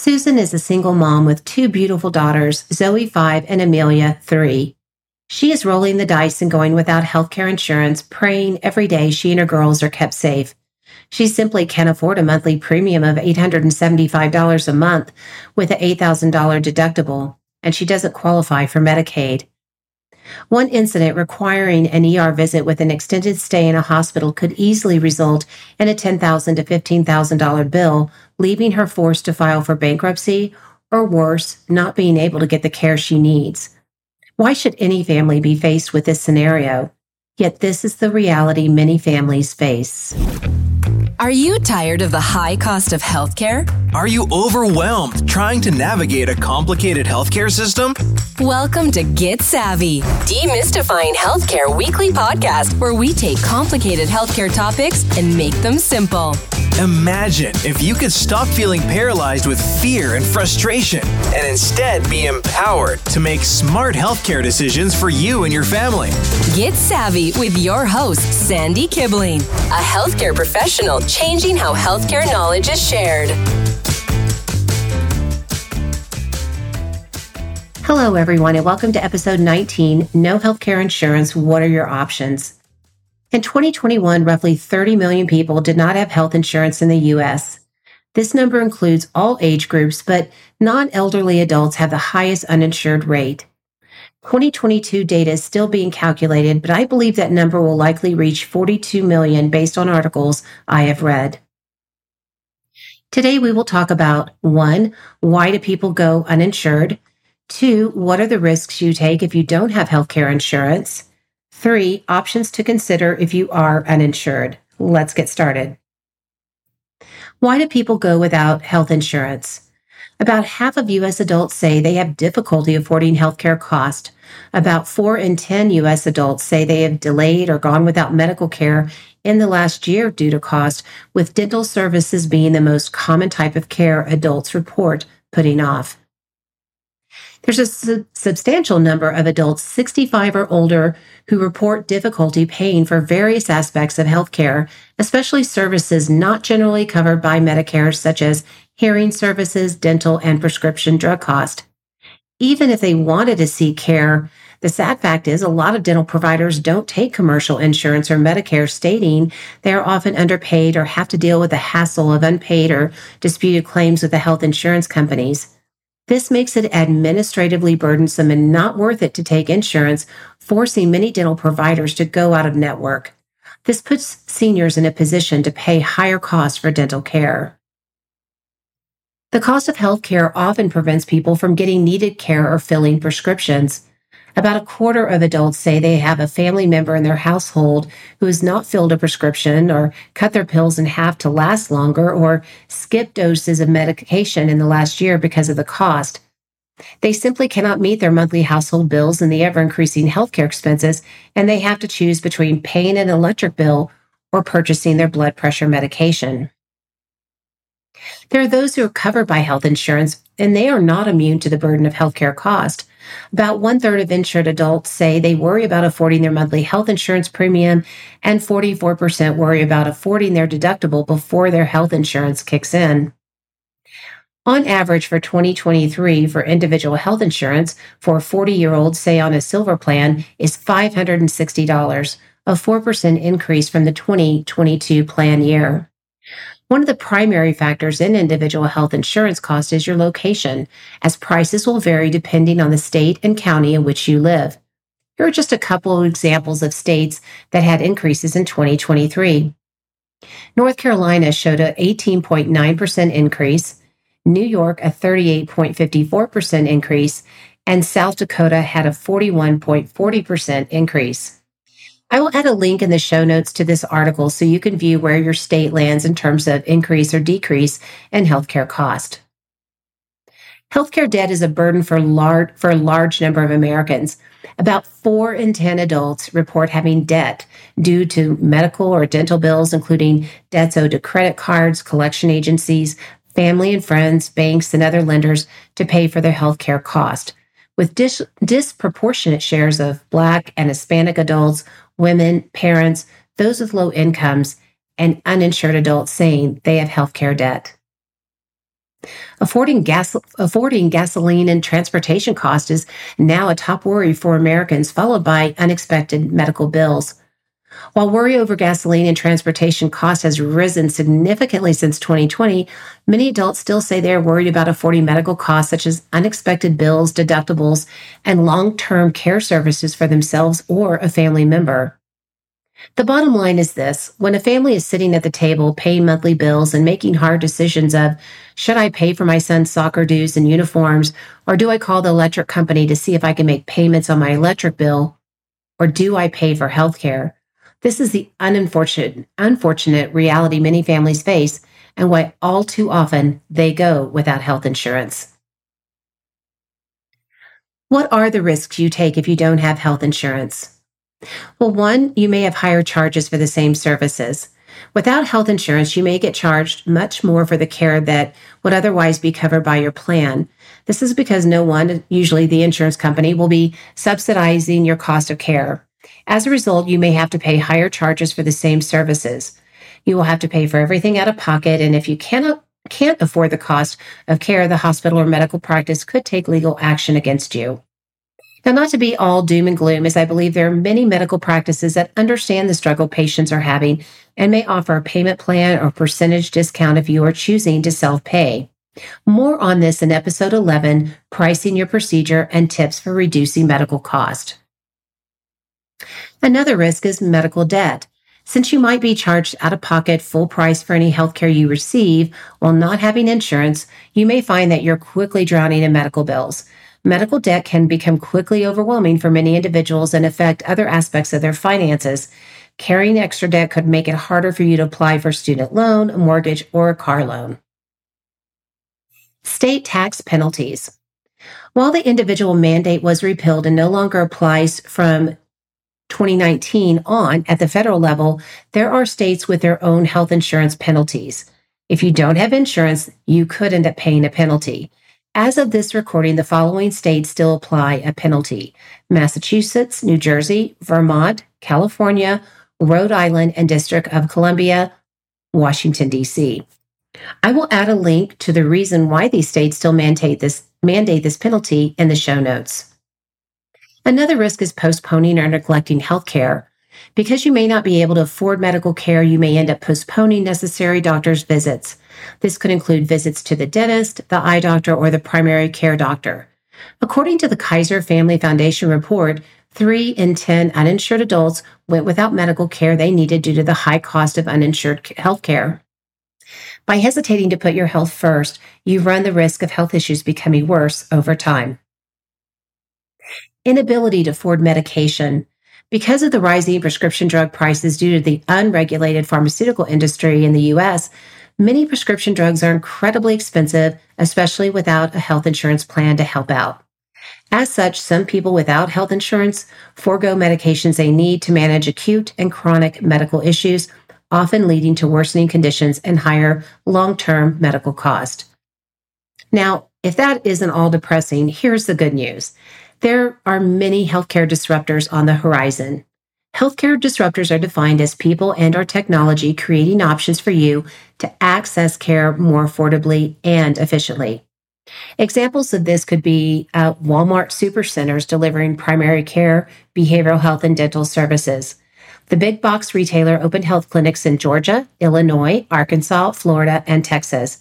Susan is a single mom with two beautiful daughters, Zoe 5 and Emelia 3. She is rolling the dice and going without healthcare insurance, praying every day she and her girls are kept safe. She simply can't afford a monthly premium of $875 a month with an $8,000 deductible, and she doesn't qualify for Medicaid. One incident requiring an ER visit with an extended stay in a hospital could easily result in a $10,000 to $15,000 bill, leaving her forced to file for bankruptcy or worse, not being able to get the care she needs. Why should any family be faced with this scenario? Yet this is the reality many families face. Are you tired of the high cost of healthcare? Are you overwhelmed trying to navigate a complicated healthcare system? Welcome to Get Savvy, Demystifying Healthcare weekly podcast where we take complicated healthcare topics and make them simple. Imagine if you could stop feeling paralyzed with fear and frustration and instead be empowered to make smart healthcare decisions for you and your family. Get Savvy with your host, Sandy Kibling, a healthcare professional changing how healthcare knowledge is shared. Hello, everyone, and welcome to episode 19 No Healthcare Insurance What Are Your Options? In 2021, roughly 30 million people did not have health insurance in the U.S. This number includes all age groups, but non elderly adults have the highest uninsured rate. 2022 data is still being calculated, but I believe that number will likely reach 42 million based on articles I have read. Today, we will talk about one, why do people go uninsured? Two, what are the risks you take if you don't have healthcare insurance? Three, options to consider if you are uninsured. Let's get started. Why do people go without health insurance? About half of U.S. adults say they have difficulty affording healthcare costs. About four in 10 U.S. adults say they have delayed or gone without medical care in the last year due to cost, with dental services being the most common type of care adults report putting off. There's a su- substantial number of adults 65 or older who report difficulty paying for various aspects of healthcare, especially services not generally covered by Medicare, such as hearing services, dental, and prescription drug cost. Even if they wanted to seek care, the sad fact is a lot of dental providers don't take commercial insurance or Medicare, stating they are often underpaid or have to deal with the hassle of unpaid or disputed claims with the health insurance companies. This makes it administratively burdensome and not worth it to take insurance, forcing many dental providers to go out of network. This puts seniors in a position to pay higher costs for dental care. The cost of health care often prevents people from getting needed care or filling prescriptions. About a quarter of adults say they have a family member in their household who has not filled a prescription or cut their pills in half to last longer or skipped doses of medication in the last year because of the cost. They simply cannot meet their monthly household bills and the ever increasing healthcare expenses, and they have to choose between paying an electric bill or purchasing their blood pressure medication. There are those who are covered by health insurance, and they are not immune to the burden of healthcare cost. About one third of insured adults say they worry about affording their monthly health insurance premium, and 44% worry about affording their deductible before their health insurance kicks in. On average for 2023 for individual health insurance for a 40 year old, say on a silver plan, is $560, a 4% increase from the 2022 plan year. One of the primary factors in individual health insurance cost is your location, as prices will vary depending on the state and county in which you live. Here are just a couple of examples of states that had increases in 2023. North Carolina showed an 18.9% increase, New York a 38.54% increase, and South Dakota had a 41.40% increase. I will add a link in the show notes to this article so you can view where your state lands in terms of increase or decrease in healthcare cost. Healthcare debt is a burden for, large, for a large number of Americans. About four in 10 adults report having debt due to medical or dental bills, including debts owed to credit cards, collection agencies, family and friends, banks, and other lenders to pay for their healthcare cost. With dis- disproportionate shares of Black and Hispanic adults women, parents, those with low incomes, and uninsured adults saying they have healthcare debt. Affording, gas, affording gasoline and transportation cost is now a top worry for Americans, followed by unexpected medical bills. While worry over gasoline and transportation costs has risen significantly since 2020, many adults still say they are worried about affording medical costs such as unexpected bills, deductibles, and long term care services for themselves or a family member. The bottom line is this when a family is sitting at the table paying monthly bills and making hard decisions of should I pay for my son's soccer dues and uniforms, or do I call the electric company to see if I can make payments on my electric bill, or do I pay for health care? This is the unfortunate, unfortunate reality many families face and why all too often they go without health insurance. What are the risks you take if you don't have health insurance? Well, one, you may have higher charges for the same services. Without health insurance, you may get charged much more for the care that would otherwise be covered by your plan. This is because no one, usually the insurance company, will be subsidizing your cost of care. As a result, you may have to pay higher charges for the same services. You will have to pay for everything out of pocket, and if you cannot can't afford the cost of care, the hospital or medical practice could take legal action against you. Now, not to be all doom and gloom, as I believe there are many medical practices that understand the struggle patients are having and may offer a payment plan or percentage discount if you are choosing to self pay. More on this in episode 11 Pricing Your Procedure and Tips for Reducing Medical Cost. Another risk is medical debt. Since you might be charged out of pocket full price for any healthcare you receive while not having insurance, you may find that you're quickly drowning in medical bills. Medical debt can become quickly overwhelming for many individuals and affect other aspects of their finances. Carrying extra debt could make it harder for you to apply for student loan, a mortgage, or a car loan. State tax penalties. While the individual mandate was repealed and no longer applies from 2019 on at the federal level, there are states with their own health insurance penalties. If you don't have insurance, you could end up paying a penalty. As of this recording, the following states still apply a penalty Massachusetts, New Jersey, Vermont, California, Rhode Island, and District of Columbia, Washington, D.C. I will add a link to the reason why these states still mandate this, mandate this penalty in the show notes. Another risk is postponing or neglecting health care. Because you may not be able to afford medical care, you may end up postponing necessary doctor's visits. This could include visits to the dentist, the eye doctor, or the primary care doctor. According to the Kaiser Family Foundation report, three in 10 uninsured adults went without medical care they needed due to the high cost of uninsured health care. By hesitating to put your health first, you run the risk of health issues becoming worse over time. Inability to afford medication. Because of the rising prescription drug prices due to the unregulated pharmaceutical industry in the US, many prescription drugs are incredibly expensive, especially without a health insurance plan to help out. As such, some people without health insurance forego medications they need to manage acute and chronic medical issues, often leading to worsening conditions and higher long term medical cost. Now, if that isn't all depressing, here's the good news. There are many healthcare disruptors on the horizon. Healthcare disruptors are defined as people and or technology creating options for you to access care more affordably and efficiently. Examples of this could be uh, Walmart supercenters delivering primary care, behavioral health, and dental services. The big box retailer opened health clinics in Georgia, Illinois, Arkansas, Florida, and Texas.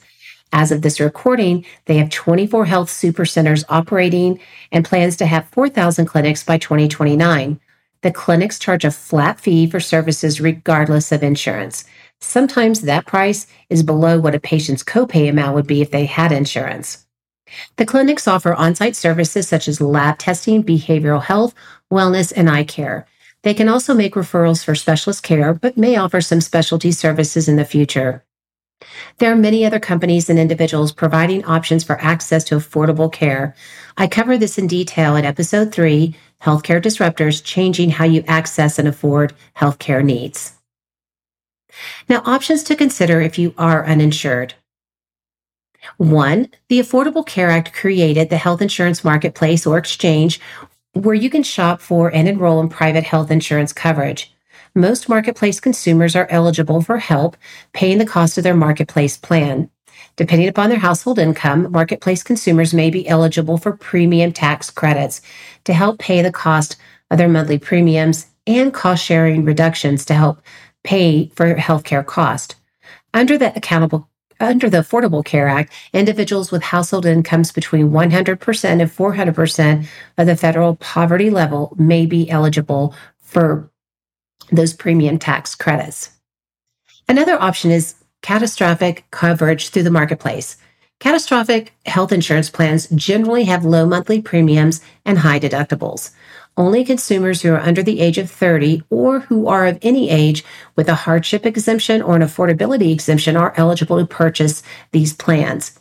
As of this recording, they have 24 health supercenters operating and plans to have 4,000 clinics by 2029. The clinics charge a flat fee for services regardless of insurance. Sometimes that price is below what a patient's copay amount would be if they had insurance. The clinics offer on site services such as lab testing, behavioral health, wellness, and eye care. They can also make referrals for specialist care, but may offer some specialty services in the future. There are many other companies and individuals providing options for access to affordable care. I cover this in detail in episode three Healthcare Disruptors Changing How You Access and Afford Healthcare Needs. Now, options to consider if you are uninsured. One, the Affordable Care Act created the health insurance marketplace or exchange where you can shop for and enroll in private health insurance coverage most marketplace consumers are eligible for help paying the cost of their marketplace plan. Depending upon their household income, marketplace consumers may be eligible for premium tax credits to help pay the cost of their monthly premiums and cost sharing reductions to help pay for healthcare cost. Under the accountable under the Affordable Care Act, individuals with household incomes between 100% and 400% of the federal poverty level may be eligible for those premium tax credits. Another option is catastrophic coverage through the marketplace. Catastrophic health insurance plans generally have low monthly premiums and high deductibles. Only consumers who are under the age of 30 or who are of any age with a hardship exemption or an affordability exemption are eligible to purchase these plans.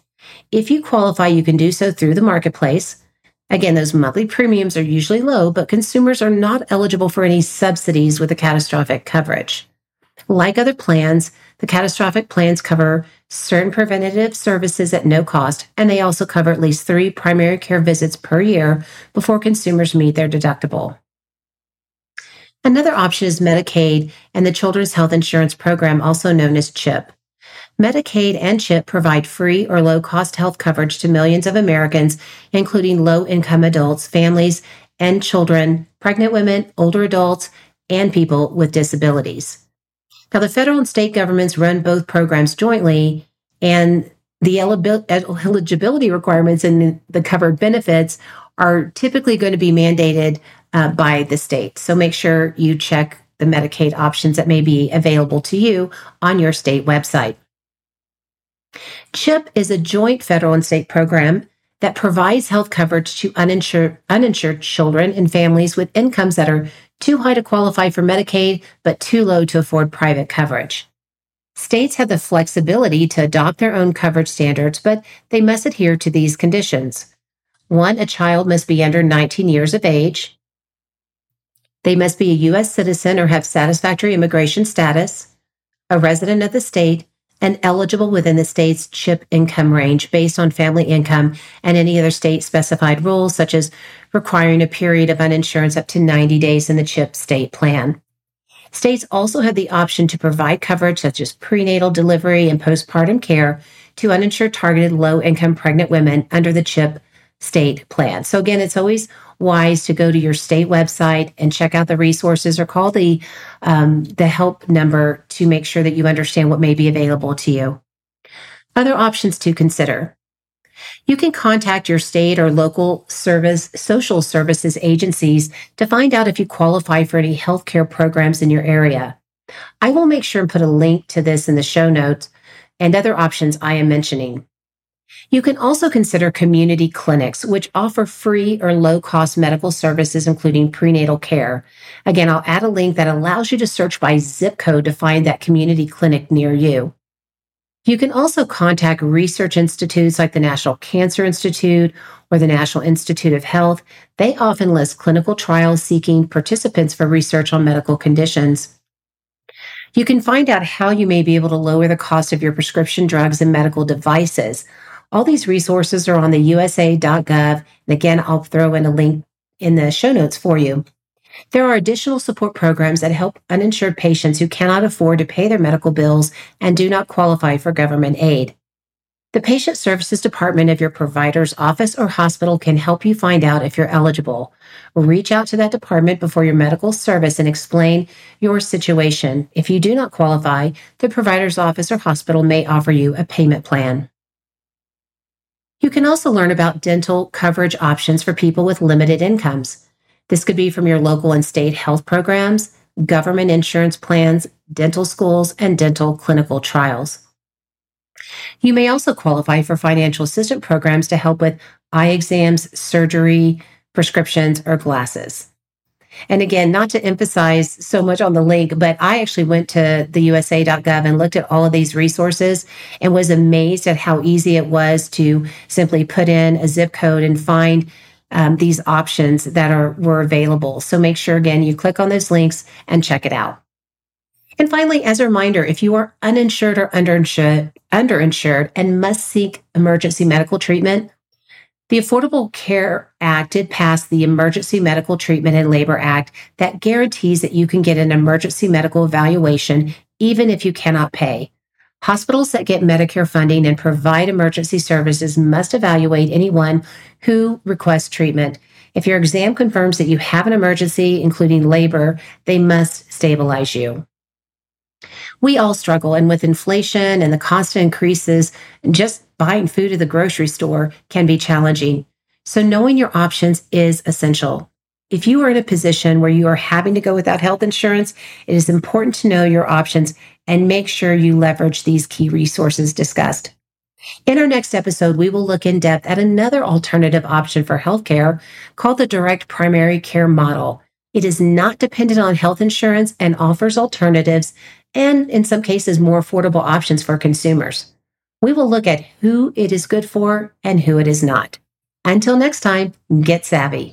If you qualify, you can do so through the marketplace. Again, those monthly premiums are usually low, but consumers are not eligible for any subsidies with the catastrophic coverage. Like other plans, the catastrophic plans cover certain preventative services at no cost, and they also cover at least three primary care visits per year before consumers meet their deductible. Another option is Medicaid and the Children's Health Insurance Program, also known as CHIP. Medicaid and CHIP provide free or low cost health coverage to millions of Americans, including low income adults, families, and children, pregnant women, older adults, and people with disabilities. Now, the federal and state governments run both programs jointly, and the eligibility requirements and the covered benefits are typically going to be mandated uh, by the state. So make sure you check the Medicaid options that may be available to you on your state website. CHIP is a joint federal and state program that provides health coverage to uninsured, uninsured children and families with incomes that are too high to qualify for Medicaid, but too low to afford private coverage. States have the flexibility to adopt their own coverage standards, but they must adhere to these conditions. One, a child must be under 19 years of age. They must be a U.S. citizen or have satisfactory immigration status, a resident of the state, and eligible within the state's CHIP income range based on family income and any other state specified rules, such as requiring a period of uninsurance up to 90 days in the CHIP state plan. States also have the option to provide coverage such as prenatal delivery and postpartum care to uninsured targeted low income pregnant women under the CHIP state plan. So again, it's always wise to go to your state website and check out the resources or call the um, the help number to make sure that you understand what may be available to you. Other options to consider. You can contact your state or local service social services agencies to find out if you qualify for any healthcare programs in your area. I will make sure and put a link to this in the show notes and other options I am mentioning. You can also consider community clinics, which offer free or low cost medical services, including prenatal care. Again, I'll add a link that allows you to search by zip code to find that community clinic near you. You can also contact research institutes like the National Cancer Institute or the National Institute of Health. They often list clinical trials seeking participants for research on medical conditions. You can find out how you may be able to lower the cost of your prescription drugs and medical devices. All these resources are on the usa.gov. And again, I'll throw in a link in the show notes for you. There are additional support programs that help uninsured patients who cannot afford to pay their medical bills and do not qualify for government aid. The Patient Services Department of your provider's office or hospital can help you find out if you're eligible. Reach out to that department before your medical service and explain your situation. If you do not qualify, the provider's office or hospital may offer you a payment plan. You can also learn about dental coverage options for people with limited incomes. This could be from your local and state health programs, government insurance plans, dental schools, and dental clinical trials. You may also qualify for financial assistance programs to help with eye exams, surgery, prescriptions, or glasses. And again, not to emphasize so much on the link, but I actually went to the USA.gov and looked at all of these resources and was amazed at how easy it was to simply put in a zip code and find um, these options that are were available. So make sure again you click on those links and check it out. And finally, as a reminder, if you are uninsured or underinsured, underinsured and must seek emergency medical treatment, the Affordable Care Act did pass the Emergency Medical Treatment and Labor Act that guarantees that you can get an emergency medical evaluation even if you cannot pay. Hospitals that get Medicare funding and provide emergency services must evaluate anyone who requests treatment. If your exam confirms that you have an emergency, including labor, they must stabilize you. We all struggle, and with inflation and the constant increases, just buying food at the grocery store can be challenging. So, knowing your options is essential. If you are in a position where you are having to go without health insurance, it is important to know your options and make sure you leverage these key resources discussed. In our next episode, we will look in depth at another alternative option for healthcare called the direct primary care model. It is not dependent on health insurance and offers alternatives and, in some cases, more affordable options for consumers. We will look at who it is good for and who it is not. Until next time, get savvy.